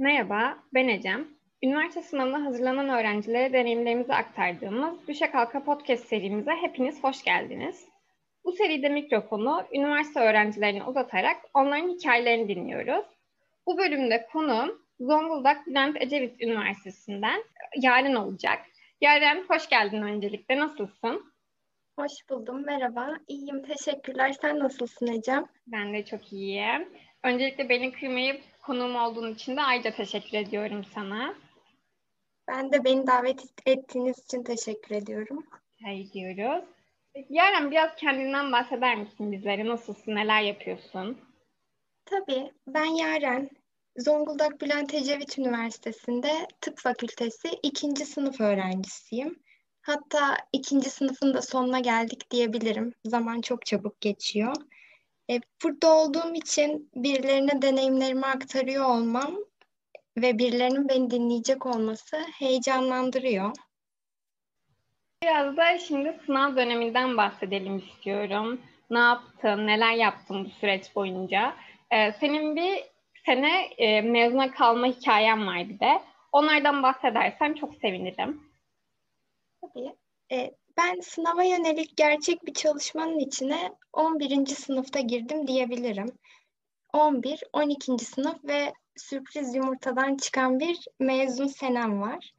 Merhaba, ben Ecem. Üniversite sınavına hazırlanan öğrencilere deneyimlerimizi aktardığımız Düşe Kalka Podcast serimize hepiniz hoş geldiniz. Bu seride mikrofonu üniversite öğrencilerine uzatarak onların hikayelerini dinliyoruz. Bu bölümde konuğum Zonguldak Bülent Ecevit Üniversitesi'nden Yaren olacak. Yaren hoş geldin öncelikle. Nasılsın? Hoş buldum. Merhaba. İyiyim. Teşekkürler. Sen nasılsın Ecem? Ben de çok iyiyim. Öncelikle beni kırmayıp konuğum olduğun için de ayrıca teşekkür ediyorum sana. Ben de beni davet ettiğiniz için teşekkür ediyorum. Hayır diyoruz. Yaren biraz kendinden bahseder misin bizlere? Nasılsın? Neler yapıyorsun? Tabii. Ben Yaren. Zonguldak Bülent Ecevit Üniversitesi'nde Tıp Fakültesi ikinci sınıf öğrencisiyim. Hatta ikinci sınıfın da sonuna geldik diyebilirim. Zaman çok çabuk geçiyor. E, burada olduğum için birilerine deneyimlerimi aktarıyor olmam ve birilerinin beni dinleyecek olması heyecanlandırıyor. Biraz da şimdi sınav döneminden bahsedelim istiyorum. Ne yaptın, neler yaptın bu süreç boyunca? Ee, senin bir sene e, mezuna kalma hikayen var bir de. Onlardan bahsedersen çok sevinirim. Tabii. E, ben sınava yönelik gerçek bir çalışmanın içine 11. sınıfta girdim diyebilirim. 11, 12. sınıf ve sürpriz yumurtadan çıkan bir mezun senem var.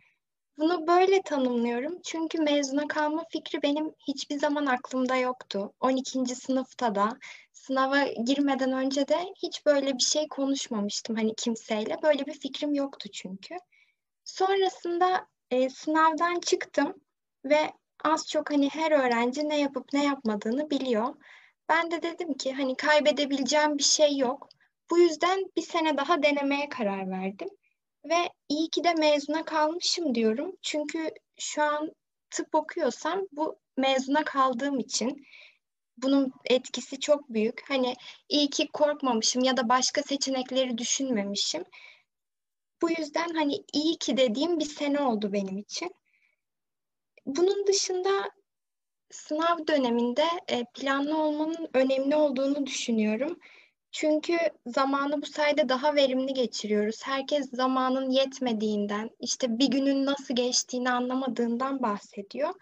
Bunu böyle tanımlıyorum çünkü mezuna kalma fikri benim hiçbir zaman aklımda yoktu. 12. sınıfta da sınava girmeden önce de hiç böyle bir şey konuşmamıştım hani kimseyle. Böyle bir fikrim yoktu çünkü. Sonrasında e, sınavdan çıktım ve az çok hani her öğrenci ne yapıp ne yapmadığını biliyor. Ben de dedim ki hani kaybedebileceğim bir şey yok. Bu yüzden bir sene daha denemeye karar verdim. Ve iyi ki de mezuna kalmışım diyorum. Çünkü şu an tıp okuyorsam bu mezuna kaldığım için bunun etkisi çok büyük. Hani iyi ki korkmamışım ya da başka seçenekleri düşünmemişim. Bu yüzden hani iyi ki dediğim bir sene oldu benim için. Bunun dışında sınav döneminde e, planlı olmanın önemli olduğunu düşünüyorum. Çünkü zamanı bu sayede daha verimli geçiriyoruz. Herkes zamanın yetmediğinden, işte bir günün nasıl geçtiğini anlamadığından bahsediyor.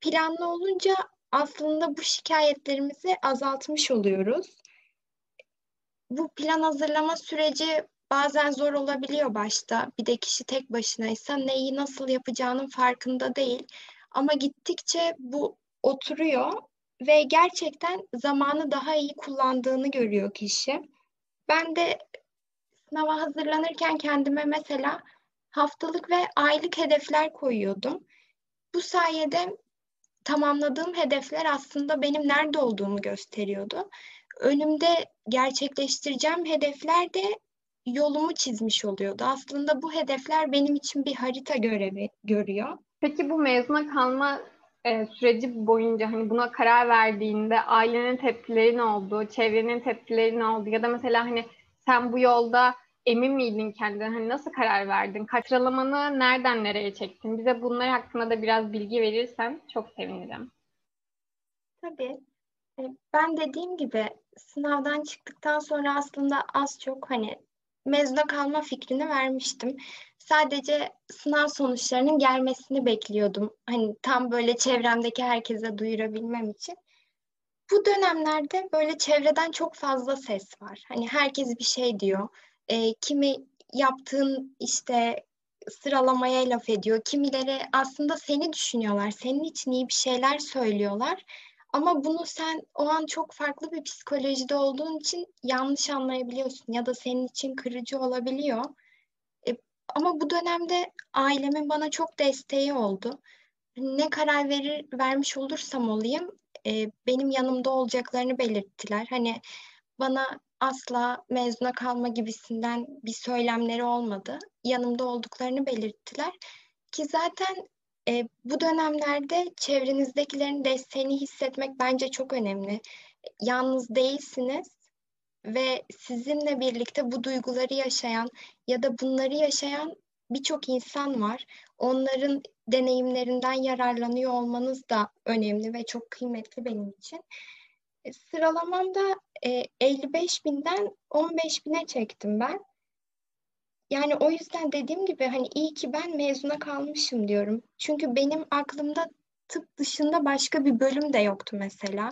Planlı olunca aslında bu şikayetlerimizi azaltmış oluyoruz. Bu plan hazırlama süreci bazen zor olabiliyor başta. Bir de kişi tek başınaysa neyi nasıl yapacağının farkında değil. Ama gittikçe bu oturuyor ve gerçekten zamanı daha iyi kullandığını görüyor kişi. Ben de sınava hazırlanırken kendime mesela haftalık ve aylık hedefler koyuyordum. Bu sayede tamamladığım hedefler aslında benim nerede olduğumu gösteriyordu. Önümde gerçekleştireceğim hedefler de yolumu çizmiş oluyordu. Aslında bu hedefler benim için bir harita görevi görüyor. Peki bu mezuna kalma e, süreci boyunca hani buna karar verdiğinde ailenin tepkileri ne oldu, çevrenin tepkileri ne oldu ya da mesela hani sen bu yolda emin miydin kendinden? Hani nasıl karar verdin? Sıralamanı nereden nereye çektin? Bize bunlar hakkında da biraz bilgi verirsen çok sevinirim. Tabii. E, ben dediğim gibi sınavdan çıktıktan sonra aslında az çok hani mezuna kalma fikrini vermiştim. Sadece sınav sonuçlarının gelmesini bekliyordum. Hani tam böyle çevremdeki herkese duyurabilmem için. Bu dönemlerde böyle çevreden çok fazla ses var. Hani herkes bir şey diyor. E, kimi yaptığın işte sıralamaya laf ediyor. Kimileri aslında seni düşünüyorlar. Senin için iyi bir şeyler söylüyorlar. Ama bunu sen o an çok farklı bir psikolojide olduğun için yanlış anlayabiliyorsun ya da senin için kırıcı olabiliyor. Ama bu dönemde ailemin bana çok desteği oldu. Ne karar verir vermiş olursam olayım e, benim yanımda olacaklarını belirttiler. Hani bana asla mezuna kalma gibisinden bir söylemleri olmadı. Yanımda olduklarını belirttiler. Ki zaten e, bu dönemlerde çevrenizdekilerin desteğini hissetmek bence çok önemli. Yalnız değilsiniz ve sizinle birlikte bu duyguları yaşayan ya da bunları yaşayan birçok insan var. Onların deneyimlerinden yararlanıyor olmanız da önemli ve çok kıymetli benim için. E, sıralamamda e, 55 binden 15 bine çektim ben. yani o yüzden dediğim gibi hani iyi ki ben mezuna kalmışım diyorum. Çünkü benim aklımda tıp dışında başka bir bölüm de yoktu mesela.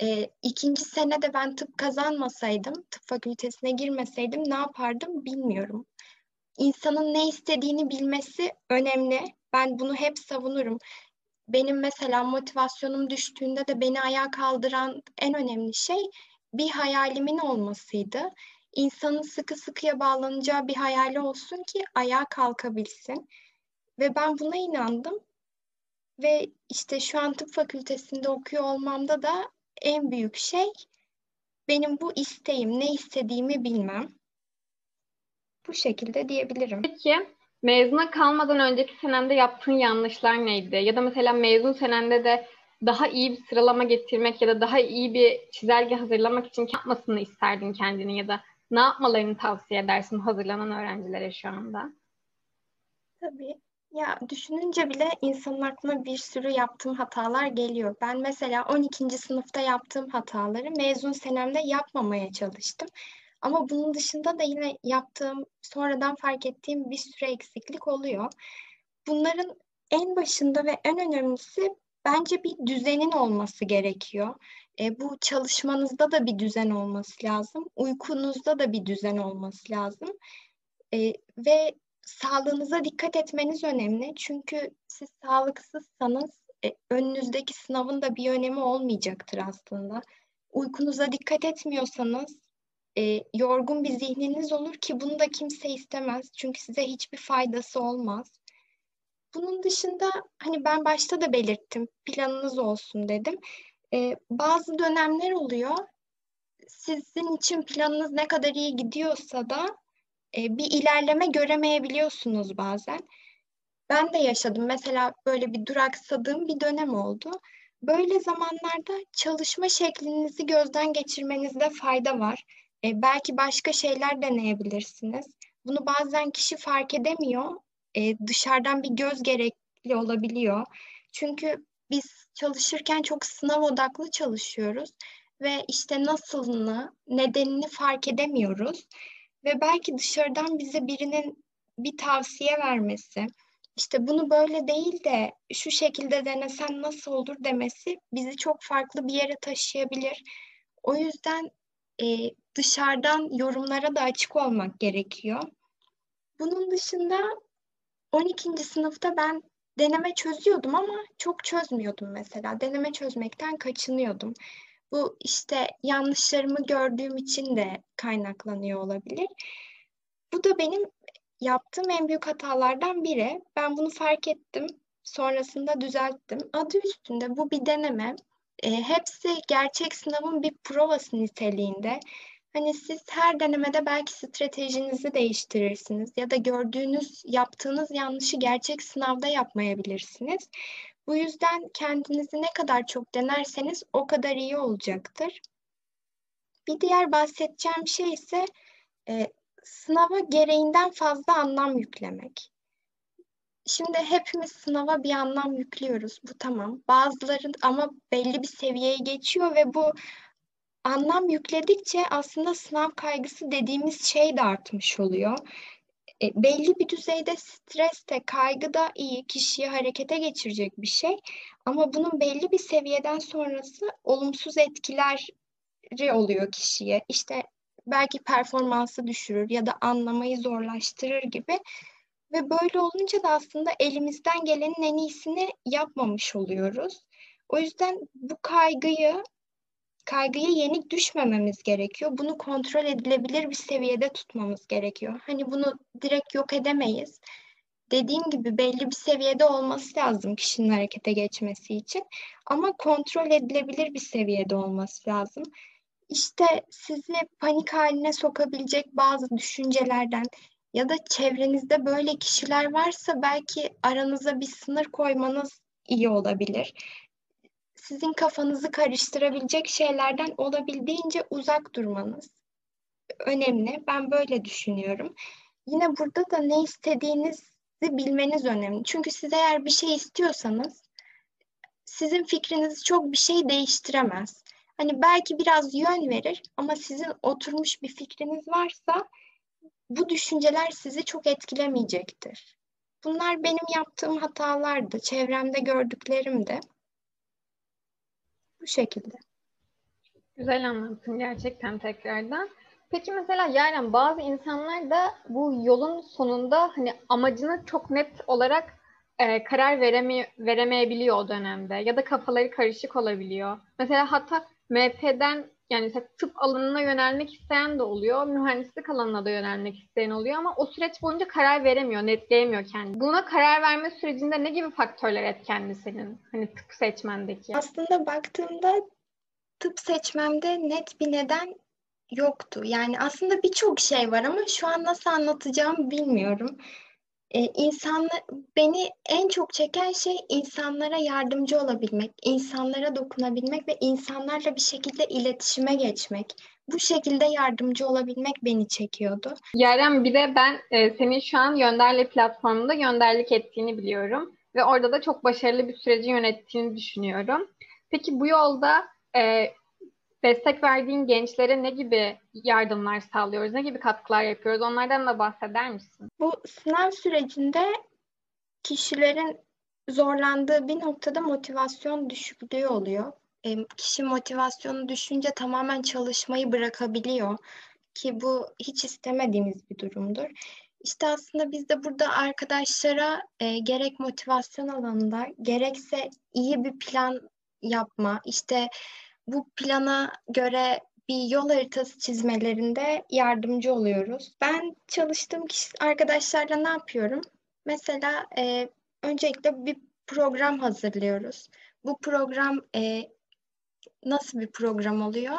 E, ikinci sene de ben tıp kazanmasaydım, tıp fakültesine girmeseydim ne yapardım bilmiyorum. İnsanın ne istediğini bilmesi önemli. Ben bunu hep savunurum. Benim mesela motivasyonum düştüğünde de beni ayağa kaldıran en önemli şey bir hayalimin olmasıydı. İnsanın sıkı sıkıya bağlanacağı bir hayali olsun ki ayağa kalkabilsin. Ve ben buna inandım. Ve işte şu an tıp fakültesinde okuyor olmamda da en büyük şey benim bu isteğim, ne istediğimi bilmem. Bu şekilde diyebilirim. Peki mezuna kalmadan önceki senemde yaptığın yanlışlar neydi? Ya da mesela mezun senende de daha iyi bir sıralama getirmek ya da daha iyi bir çizelge hazırlamak için yapmasını isterdin kendini ya da ne yapmalarını tavsiye edersin hazırlanan öğrencilere şu anda? Tabii. Ya düşününce bile insanın aklına bir sürü yaptığım hatalar geliyor. Ben mesela 12. sınıfta yaptığım hataları mezun senemde yapmamaya çalıştım. Ama bunun dışında da yine yaptığım, sonradan fark ettiğim bir sürü eksiklik oluyor. Bunların en başında ve en önemlisi bence bir düzenin olması gerekiyor. E, bu çalışmanızda da bir düzen olması lazım. Uykunuzda da bir düzen olması lazım. E, ve sağlığınıza dikkat etmeniz önemli. Çünkü siz sağlıksızsanız e, önünüzdeki sınavın da bir önemi olmayacaktır aslında. Uykunuza dikkat etmiyorsanız e, yorgun bir zihniniz olur ki bunu da kimse istemez. Çünkü size hiçbir faydası olmaz. Bunun dışında hani ben başta da belirttim planınız olsun dedim. E, bazı dönemler oluyor. Sizin için planınız ne kadar iyi gidiyorsa da e, bir ilerleme göremeyebiliyorsunuz bazen. Ben de yaşadım. Mesela böyle bir duraksadığım bir dönem oldu. Böyle zamanlarda çalışma şeklinizi gözden geçirmenizde fayda var. E, belki başka şeyler deneyebilirsiniz. Bunu bazen kişi fark edemiyor. E, dışarıdan bir göz gerekli olabiliyor. Çünkü biz çalışırken çok sınav odaklı çalışıyoruz ve işte nasılını, nedenini fark edemiyoruz. Ve belki dışarıdan bize birinin bir tavsiye vermesi, işte bunu böyle değil de şu şekilde denesen nasıl olur demesi bizi çok farklı bir yere taşıyabilir. O yüzden e, dışarıdan yorumlara da açık olmak gerekiyor. Bunun dışında 12. sınıfta ben deneme çözüyordum ama çok çözmüyordum mesela. Deneme çözmekten kaçınıyordum. Bu işte yanlışlarımı gördüğüm için de kaynaklanıyor olabilir. Bu da benim yaptığım en büyük hatalardan biri. Ben bunu fark ettim. Sonrasında düzelttim. Adı üstünde bu bir deneme. E, hepsi gerçek sınavın bir provası niteliğinde. Hani siz her denemede belki stratejinizi değiştirirsiniz ya da gördüğünüz, yaptığınız yanlışı gerçek sınavda yapmayabilirsiniz. Bu yüzden kendinizi ne kadar çok denerseniz o kadar iyi olacaktır. Bir diğer bahsedeceğim şey ise e, sınava gereğinden fazla anlam yüklemek. Şimdi hepimiz sınava bir anlam yüklüyoruz. Bu tamam. Bazıları ama belli bir seviyeye geçiyor ve bu anlam yükledikçe aslında sınav kaygısı dediğimiz şey de artmış oluyor. E, belli bir düzeyde stres de kaygı da iyi, kişiyi harekete geçirecek bir şey. Ama bunun belli bir seviyeden sonrası olumsuz etkileri oluyor kişiye. İşte belki performansı düşürür ya da anlamayı zorlaştırır gibi. Ve böyle olunca da aslında elimizden gelenin en iyisini yapmamış oluyoruz. O yüzden bu kaygıyı kaygıya yenik düşmememiz gerekiyor. Bunu kontrol edilebilir bir seviyede tutmamız gerekiyor. Hani bunu direkt yok edemeyiz. Dediğim gibi belli bir seviyede olması lazım kişinin harekete geçmesi için. Ama kontrol edilebilir bir seviyede olması lazım. İşte sizi panik haline sokabilecek bazı düşüncelerden ya da çevrenizde böyle kişiler varsa belki aranıza bir sınır koymanız iyi olabilir sizin kafanızı karıştırabilecek şeylerden olabildiğince uzak durmanız önemli. Ben böyle düşünüyorum. Yine burada da ne istediğinizi bilmeniz önemli. Çünkü siz eğer bir şey istiyorsanız sizin fikrinizi çok bir şey değiştiremez. Hani belki biraz yön verir ama sizin oturmuş bir fikriniz varsa bu düşünceler sizi çok etkilemeyecektir. Bunlar benim yaptığım hatalardı, çevremde gördüklerim de. Bu şekilde. Güzel anlattın gerçekten tekrardan. Peki mesela Yaren bazı insanlar da bu yolun sonunda hani amacını çok net olarak e, karar vereme veremeyebiliyor o dönemde ya da kafaları karışık olabiliyor. Mesela hatta MP'den yani tıp alanına yönelmek isteyen de oluyor, mühendislik alanına da yönelmek isteyen oluyor ama o süreç boyunca karar veremiyor, netleyemiyor kendini. Buna karar verme sürecinde ne gibi faktörler etkenli senin hani tıp seçmendeki? Aslında baktığımda tıp seçmemde net bir neden yoktu. Yani aslında birçok şey var ama şu an nasıl anlatacağımı bilmiyorum. Ee, insanla, beni en çok çeken şey insanlara yardımcı olabilmek, insanlara dokunabilmek ve insanlarla bir şekilde iletişime geçmek. Bu şekilde yardımcı olabilmek beni çekiyordu. Yaren bir de ben e, senin şu an Yönderli platformunda yönderlik ettiğini biliyorum. Ve orada da çok başarılı bir süreci yönettiğini düşünüyorum. Peki bu yolda e, destek verdiğin gençlere ne gibi yardımlar sağlıyoruz? Ne gibi katkılar yapıyoruz? Onlardan da bahseder misin? Bu sınav sürecinde kişilerin zorlandığı bir noktada motivasyon düşüklüğü oluyor. E, kişi motivasyonu düşünce tamamen çalışmayı bırakabiliyor ki bu hiç istemediğimiz bir durumdur. İşte aslında biz de burada arkadaşlara e, gerek motivasyon alanında gerekse iyi bir plan yapma, işte bu plana göre bir yol haritası çizmelerinde yardımcı oluyoruz. Ben çalıştığım kişi, arkadaşlarla ne yapıyorum? Mesela e, öncelikle bir program hazırlıyoruz. Bu program e, nasıl bir program oluyor?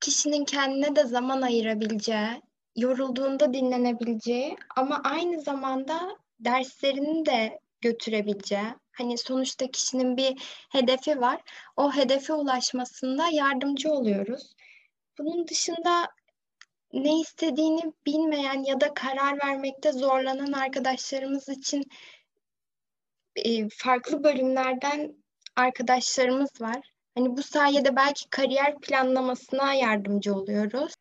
Kişinin kendine de zaman ayırabileceği, yorulduğunda dinlenebileceği ama aynı zamanda derslerini de götürebileceği, hani sonuçta kişinin bir hedefi var. O hedefe ulaşmasında yardımcı oluyoruz. Bunun dışında ne istediğini bilmeyen ya da karar vermekte zorlanan arkadaşlarımız için e, farklı bölümlerden arkadaşlarımız var. Hani bu sayede belki kariyer planlamasına yardımcı oluyoruz.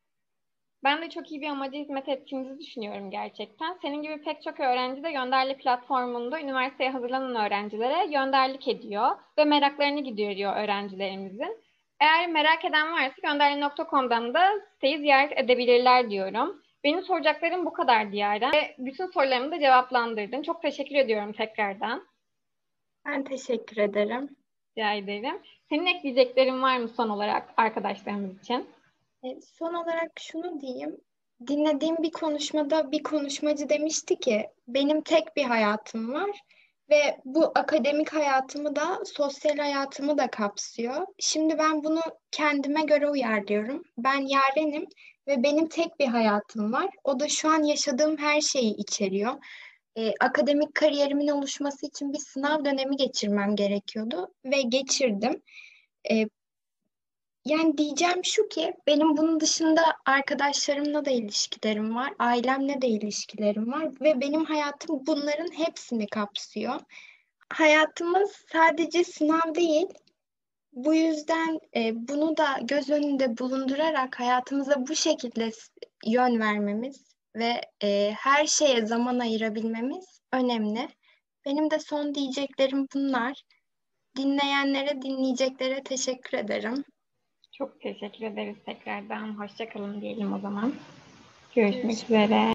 Ben de çok iyi bir amaca hizmet ettiğimizi düşünüyorum gerçekten. Senin gibi pek çok öğrenci de Gönderli platformunda üniversiteye hazırlanan öğrencilere gönderlik ediyor ve meraklarını gideriyor öğrencilerimizin. Eğer merak eden varsa gönderli.com'dan da siteyi ziyaret edebilirler diyorum. Benim soracaklarım bu kadar Diyara. Ve bütün sorularımı da cevaplandırdın. Çok teşekkür ediyorum tekrardan. Ben teşekkür ederim. Rica ederim. Senin ekleyeceklerin var mı son olarak arkadaşlarımız için? E, son olarak şunu diyeyim. Dinlediğim bir konuşmada bir konuşmacı demişti ki benim tek bir hayatım var ve bu akademik hayatımı da sosyal hayatımı da kapsıyor. Şimdi ben bunu kendime göre uyarlıyorum. Ben yarenim ve benim tek bir hayatım var. O da şu an yaşadığım her şeyi içeriyor. Ee, akademik kariyerimin oluşması için bir sınav dönemi geçirmem gerekiyordu ve geçirdim. Ee, yani diyeceğim şu ki benim bunun dışında arkadaşlarımla da ilişkilerim var, ailemle de ilişkilerim var ve benim hayatım bunların hepsini kapsıyor. Hayatımız sadece sınav değil. Bu yüzden e, bunu da göz önünde bulundurarak hayatımıza bu şekilde yön vermemiz ve e, her şeye zaman ayırabilmemiz önemli. Benim de son diyeceklerim bunlar. Dinleyenlere, dinleyeceklere teşekkür ederim. Çok teşekkür ederiz tekrardan. Hoşçakalın diyelim o zaman. Görüşmek Görüşmek üzere.